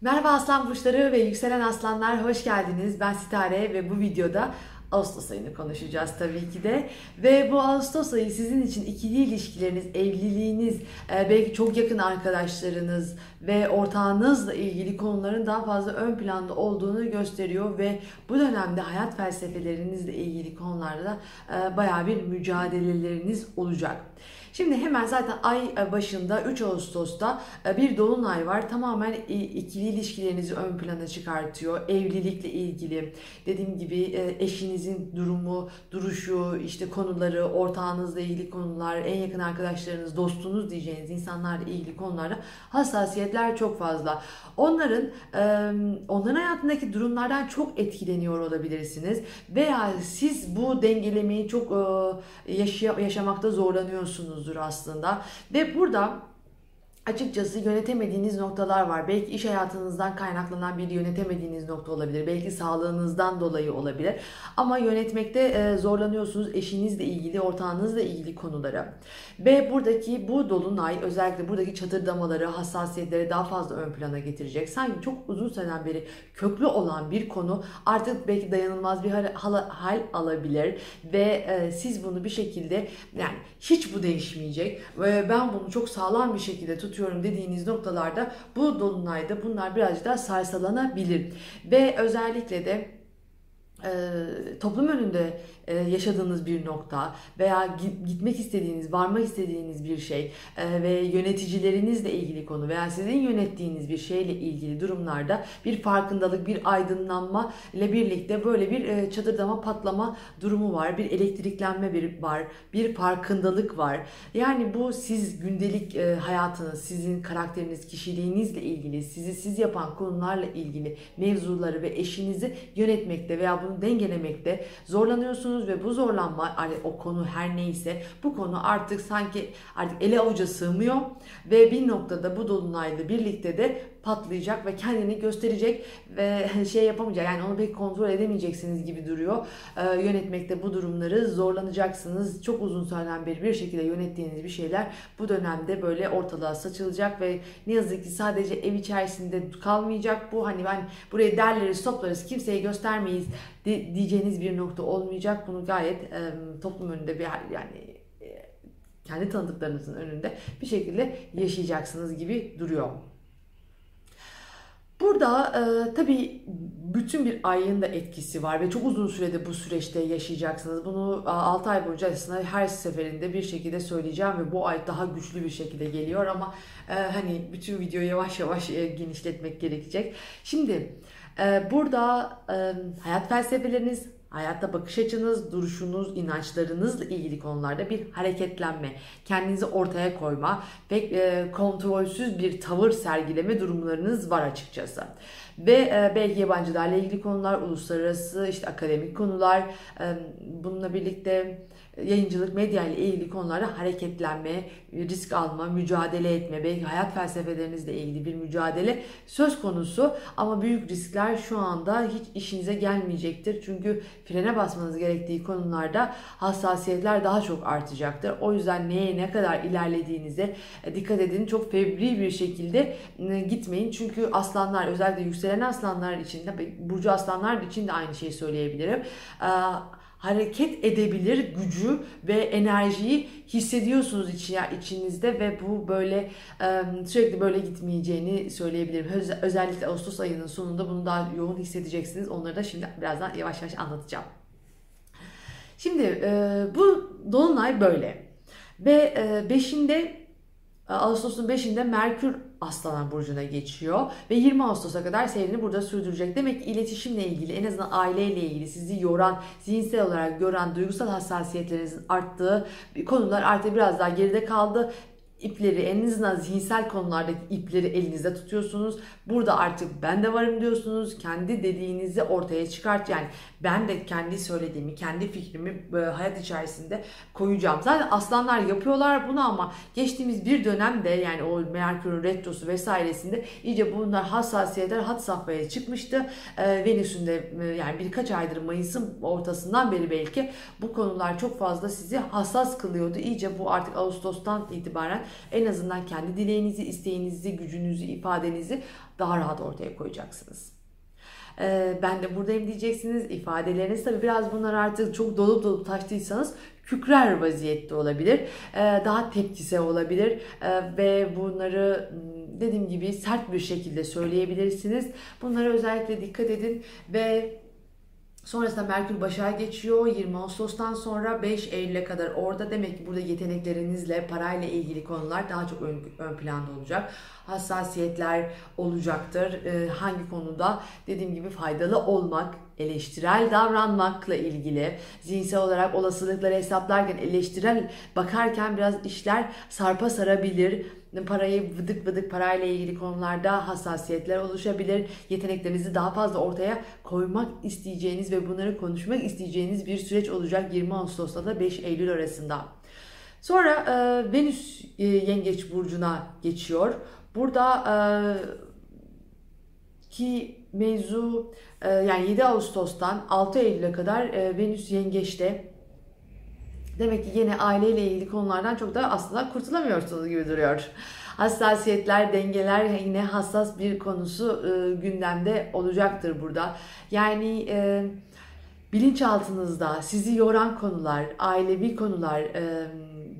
Merhaba aslan burçları ve yükselen aslanlar hoş geldiniz. Ben Sitare ve bu videoda Ağustos ayını konuşacağız tabii ki de. Ve bu Ağustos ayı sizin için ikili ilişkileriniz, evliliğiniz, e, belki çok yakın arkadaşlarınız ve ortağınızla ilgili konuların daha fazla ön planda olduğunu gösteriyor ve bu dönemde hayat felsefelerinizle ilgili konularda e, bayağı bir mücadeleleriniz olacak. Şimdi hemen zaten ay başında 3 Ağustos'ta e, bir dolunay var. Tamamen ikili ilişkilerinizi ön plana çıkartıyor. Evlilikle ilgili dediğim gibi e, eşinizin durumu, duruşu, işte konuları, ortağınızla ilgili konular, en yakın arkadaşlarınız, dostunuz diyeceğiniz insanlarla ilgili konularda hassasiyetler çok fazla. Onların onların hayatındaki durumlardan çok etkileniyor olabilirsiniz veya siz bu dengelemeyi çok yaşamakta zorlanıyorsunuz olduğunuzdur aslında. Ve burada açıkçası yönetemediğiniz noktalar var. Belki iş hayatınızdan kaynaklanan bir yönetemediğiniz nokta olabilir. Belki sağlığınızdan dolayı olabilir. Ama yönetmekte e, zorlanıyorsunuz eşinizle ilgili, ortağınızla ilgili konuları. Ve buradaki bu dolunay özellikle buradaki çatırdamaları, hassasiyetleri daha fazla ön plana getirecek. Sanki çok uzun seneden beri köklü olan bir konu artık belki dayanılmaz bir hal, hal alabilir. Ve e, siz bunu bir şekilde yani hiç bu değişmeyecek. Ben bunu çok sağlam bir şekilde tutuyorum tutuyorum dediğiniz noktalarda bu dolunayda bunlar birazcık daha sarsalanabilir. Ve özellikle de e, toplum önünde yaşadığınız bir nokta veya gitmek istediğiniz, varmak istediğiniz bir şey e, ve yöneticilerinizle ilgili konu veya sizin yönettiğiniz bir şeyle ilgili durumlarda bir farkındalık, bir aydınlanma ile birlikte böyle bir e, çadırdama patlama durumu var. Bir elektriklenme bir var, bir farkındalık var. Yani bu siz gündelik hayatınız, sizin karakteriniz, kişiliğinizle ilgili, sizi siz yapan konularla ilgili mevzuları ve eşinizi yönetmekte veya bunu dengelemekte zorlanıyorsunuz zorlanıyorsunuz ve bu zorlanma hani o konu her neyse bu konu artık sanki artık ele avuca sığmıyor. Ve bir noktada bu dolunayla birlikte de patlayacak ve kendini gösterecek ve şey yapamayacak. Yani onu pek kontrol edemeyeceksiniz gibi duruyor. Ee, yönetmekte bu durumları zorlanacaksınız. Çok uzun süreden beri bir şekilde yönettiğiniz bir şeyler bu dönemde böyle ortalığa saçılacak ve ne yazık ki sadece ev içerisinde kalmayacak. Bu hani ben buraya derleriz toplarız kimseye göstermeyiz diyeceğiniz bir nokta olmayacak. Bunu gayet e, toplum önünde bir yani e, kendi tanıdıklarınızın önünde bir şekilde yaşayacaksınız gibi duruyor. Burada e, tabii bütün bir ayın da etkisi var ve çok uzun sürede bu süreçte yaşayacaksınız. Bunu 6 ay boyunca aslında her seferinde bir şekilde söyleyeceğim ve bu ay daha güçlü bir şekilde geliyor ama e, hani bütün videoyu yavaş yavaş e, genişletmek gerekecek. Şimdi e, burada e, hayat felsefeleriniz, hayatta bakış açınız, duruşunuz, inançlarınızla ilgili konularda bir hareketlenme, kendinizi ortaya koyma ve e, kontrolsüz bir tavır sergileme durumlarınız var açıkçası. Ve e, belki yabancılarla ilgili konular, uluslararası işte akademik konular, bununla birlikte yayıncılık, medya ile ilgili konularda hareketlenme, risk alma, mücadele etme, belki hayat felsefelerinizle ilgili bir mücadele söz konusu ama büyük riskler şu anda hiç işinize gelmeyecektir. Çünkü frene basmanız gerektiği konularda hassasiyetler daha çok artacaktır. O yüzden neye ne kadar ilerlediğinize e, dikkat edin. Çok fevri bir şekilde e, gitmeyin. Çünkü aslanlar özellikle yükselen aslanlar için de burcu aslanlar için de aynı şeyi söyleyebilirim hareket edebilir gücü ve enerjiyi hissediyorsunuz içinizde ve bu böyle sürekli böyle gitmeyeceğini söyleyebilirim. Özellikle Ağustos ayının sonunda bunu daha yoğun hissedeceksiniz. Onları da şimdi birazdan yavaş yavaş anlatacağım. Şimdi bu dolunay böyle ve beşinde Ağustos'un 5'inde Merkür Aslan Burcu'na geçiyor ve 20 Ağustos'a kadar seyrini burada sürdürecek. Demek ki iletişimle ilgili en azından aileyle ilgili sizi yoran, zihinsel olarak gören, duygusal hassasiyetlerinizin arttığı konular artık biraz daha geride kaldı ipleri en azından zihinsel konulardaki ipleri elinizde tutuyorsunuz. Burada artık ben de varım diyorsunuz. Kendi dediğinizi ortaya çıkart. Yani ben de kendi söylediğimi, kendi fikrimi e, hayat içerisinde koyacağım. Zaten aslanlar yapıyorlar bunu ama geçtiğimiz bir dönemde yani o Merkür'ün retrosu vesairesinde iyice bunlar hassasiyetler hat safhaya çıkmıştı. E, Venüs'ün de e, yani birkaç aydır Mayıs'ın ortasından beri belki bu konular çok fazla sizi hassas kılıyordu. İyice bu artık Ağustos'tan itibaren en azından kendi dileğinizi, isteğinizi, gücünüzü, ifadenizi daha rahat ortaya koyacaksınız. Ee, ben de buradayım diyeceksiniz. İfadeleriniz tabii biraz bunlar artık çok dolup dolup taştıysanız kükrer vaziyette olabilir. Ee, daha tepkisel olabilir ee, ve bunları hmm, dediğim gibi sert bir şekilde söyleyebilirsiniz. Bunlara özellikle dikkat edin ve Sonrasında Merkür Başak'a geçiyor. 20 Ağustos'tan sonra 5 Eylül'e kadar orada. Demek ki burada yeteneklerinizle, parayla ilgili konular daha çok ön, ön planda olacak. Hassasiyetler olacaktır. Ee, hangi konuda? Dediğim gibi faydalı olmak, eleştirel davranmakla ilgili zihinsel olarak olasılıkları hesaplarken eleştirel bakarken biraz işler sarpa sarabilir. Parayı vıdık vıdık parayla ilgili konularda hassasiyetler oluşabilir. Yeteneklerinizi daha fazla ortaya koymak isteyeceğiniz ve bunları konuşmak isteyeceğiniz bir süreç olacak 20 Ağustos'ta da 5 Eylül arasında. Sonra e, Venüs e, Yengeç burcuna geçiyor. Burada e, ki mevzu e, yani 7 Ağustos'tan 6 Eylül'e kadar e, Venüs Yengeç'te Demek ki yine aileyle ilgili konulardan çok da aslında kurtulamıyorsunuz gibi duruyor. Hassasiyetler, dengeler yine hassas bir konusu e, gündemde olacaktır burada. Yani e, bilinçaltınızda sizi yoran konular, ailevi konular, e,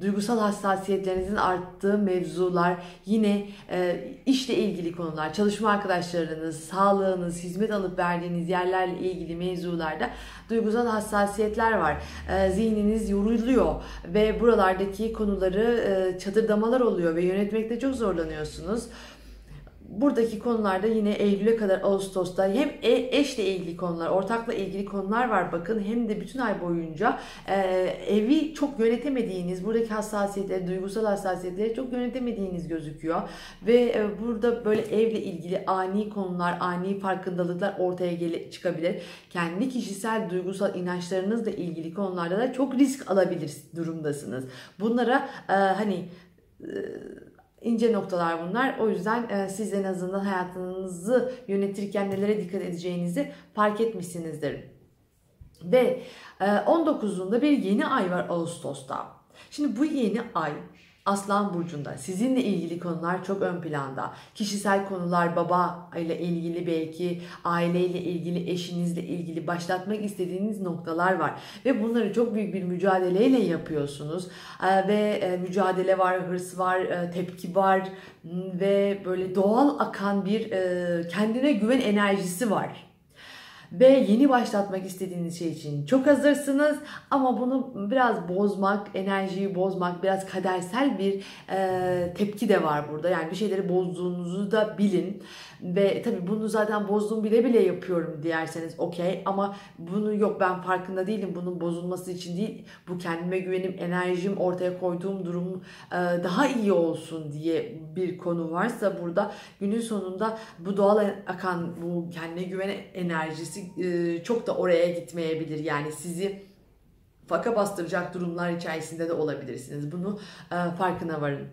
duygusal hassasiyetlerinizin arttığı mevzular, yine e, işle ilgili konular, çalışma arkadaşlarınız, sağlığınız, hizmet alıp verdiğiniz yerlerle ilgili mevzularda duygusal hassasiyetler var. E, zihniniz yoruluyor ve buralardaki konuları e, çadırdamalar oluyor ve yönetmekte çok zorlanıyorsunuz buradaki konularda yine Eylül'e kadar Ağustos'ta hem e, eşle ilgili konular, ortakla ilgili konular var bakın hem de bütün ay boyunca e, evi çok yönetemediğiniz, buradaki hassasiyetleri, duygusal hassasiyetleri çok yönetemediğiniz gözüküyor. Ve e, burada böyle evle ilgili ani konular, ani farkındalıklar ortaya gele, çıkabilir. Kendi kişisel duygusal inançlarınızla ilgili konularda da çok risk alabilir durumdasınız. Bunlara e, hani e, ince noktalar bunlar. O yüzden e, siz en azından hayatınızı yönetirken nelere dikkat edeceğinizi fark etmişsinizdir. Ve e, 19'unda bir yeni ay var Ağustos'ta. Şimdi bu yeni ay Aslan Burcu'nda sizinle ilgili konular çok ön planda. Kişisel konular baba ile ilgili belki aileyle ilgili eşinizle ilgili başlatmak istediğiniz noktalar var. Ve bunları çok büyük bir mücadeleyle yapıyorsunuz. Ee, ve e, mücadele var, hırs var, e, tepki var ve böyle doğal akan bir e, kendine güven enerjisi var ve yeni başlatmak istediğiniz şey için çok hazırsınız. Ama bunu biraz bozmak, enerjiyi bozmak, biraz kadersel bir e, tepki de var burada. Yani bir şeyleri bozduğunuzu da bilin. Ve tabii bunu zaten bozduğum bile bile yapıyorum derseniz okey. Ama bunu yok ben farkında değilim. Bunun bozulması için değil. Bu kendime güvenim, enerjim ortaya koyduğum durum e, daha iyi olsun diye bir konu varsa burada günün sonunda bu doğal akan bu kendine güven enerjisi e, çok da oraya gitmeyebilir. Yani sizi faka bastıracak durumlar içerisinde de olabilirsiniz. Bunu e, farkına varın.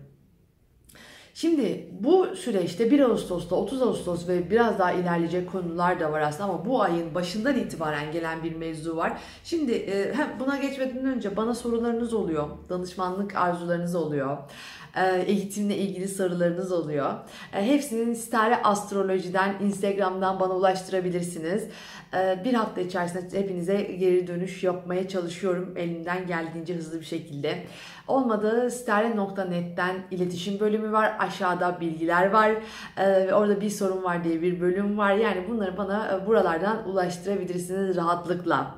Şimdi bu süreçte 1 Ağustos'ta 30 Ağustos ve biraz daha ilerleyecek konular da var aslında ama bu ayın başından itibaren gelen bir mevzu var. Şimdi e, hem buna geçmeden önce bana sorularınız oluyor, danışmanlık arzularınız oluyor. E, eğitimle ilgili sorularınız oluyor. E, hepsini Stare Astroloji'den, Instagram'dan bana ulaştırabilirsiniz. Bir hafta içerisinde hepinize geri dönüş yapmaya çalışıyorum elimden geldiğince hızlı bir şekilde. Olmadı stare.net'ten iletişim bölümü var. Aşağıda bilgiler var. Orada bir sorun var diye bir bölüm var. Yani bunları bana buralardan ulaştırabilirsiniz rahatlıkla.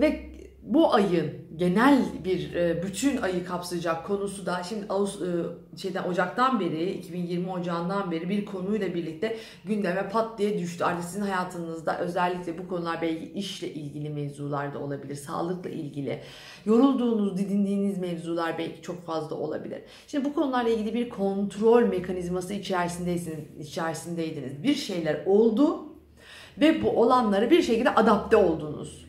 Ve bu ayın genel bir e, bütün ayı kapsayacak konusu da şimdi e, şeyden Ocak'tan beri 2020 Ocağı'ndan beri bir konuyla birlikte gündeme pat diye düştü. Artık sizin hayatınızda özellikle bu konular belki işle ilgili mevzular da olabilir, sağlıkla ilgili, yorulduğunuz, didindiğiniz mevzular belki çok fazla olabilir. Şimdi bu konularla ilgili bir kontrol mekanizması içerisindeysiniz, içerisindeydiniz. Bir şeyler oldu ve bu olanları bir şekilde adapte oldunuz.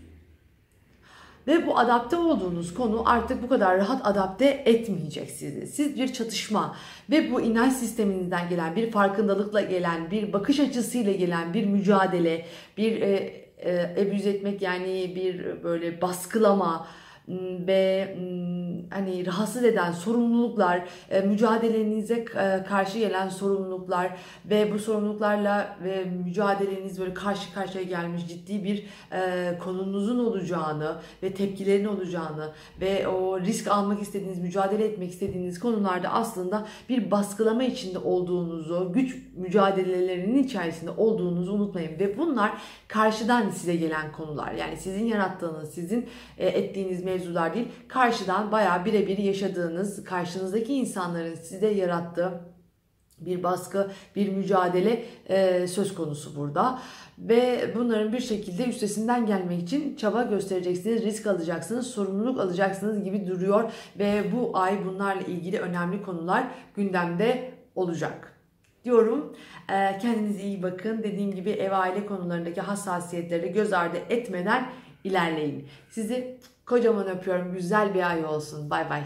Ve bu adapte olduğunuz konu artık bu kadar rahat adapte etmeyecek sizi. Siz bir çatışma ve bu inanç sisteminizden gelen bir farkındalıkla gelen bir bakış açısıyla gelen bir mücadele, bir e, e, ebüz etmek yani bir böyle baskılama, ve hani rahatsız eden sorumluluklar, e, mücadelenize e, karşı gelen sorumluluklar ve bu sorumluluklarla ve mücadeleniz böyle karşı karşıya gelmiş ciddi bir e, konunuzun olacağını ve tepkilerin olacağını ve o risk almak istediğiniz, mücadele etmek istediğiniz konularda aslında bir baskılama içinde olduğunuzu, güç mücadelelerinin içerisinde olduğunuzu unutmayın ve bunlar karşıdan size gelen konular. Yani sizin yarattığınız, sizin ettiğiniz mevzular değil, karşıdan bayağı birebir yaşadığınız, karşınızdaki insanların size yarattığı bir baskı, bir mücadele e, söz konusu burada. Ve bunların bir şekilde üstesinden gelmek için çaba göstereceksiniz, risk alacaksınız, sorumluluk alacaksınız gibi duruyor. Ve bu ay bunlarla ilgili önemli konular gündemde olacak diyorum. E, kendinize iyi bakın. Dediğim gibi ev aile konularındaki hassasiyetleri göz ardı etmeden ilerleyin. Sizi kocaman öpüyorum. Güzel bir ay olsun. Bay bay.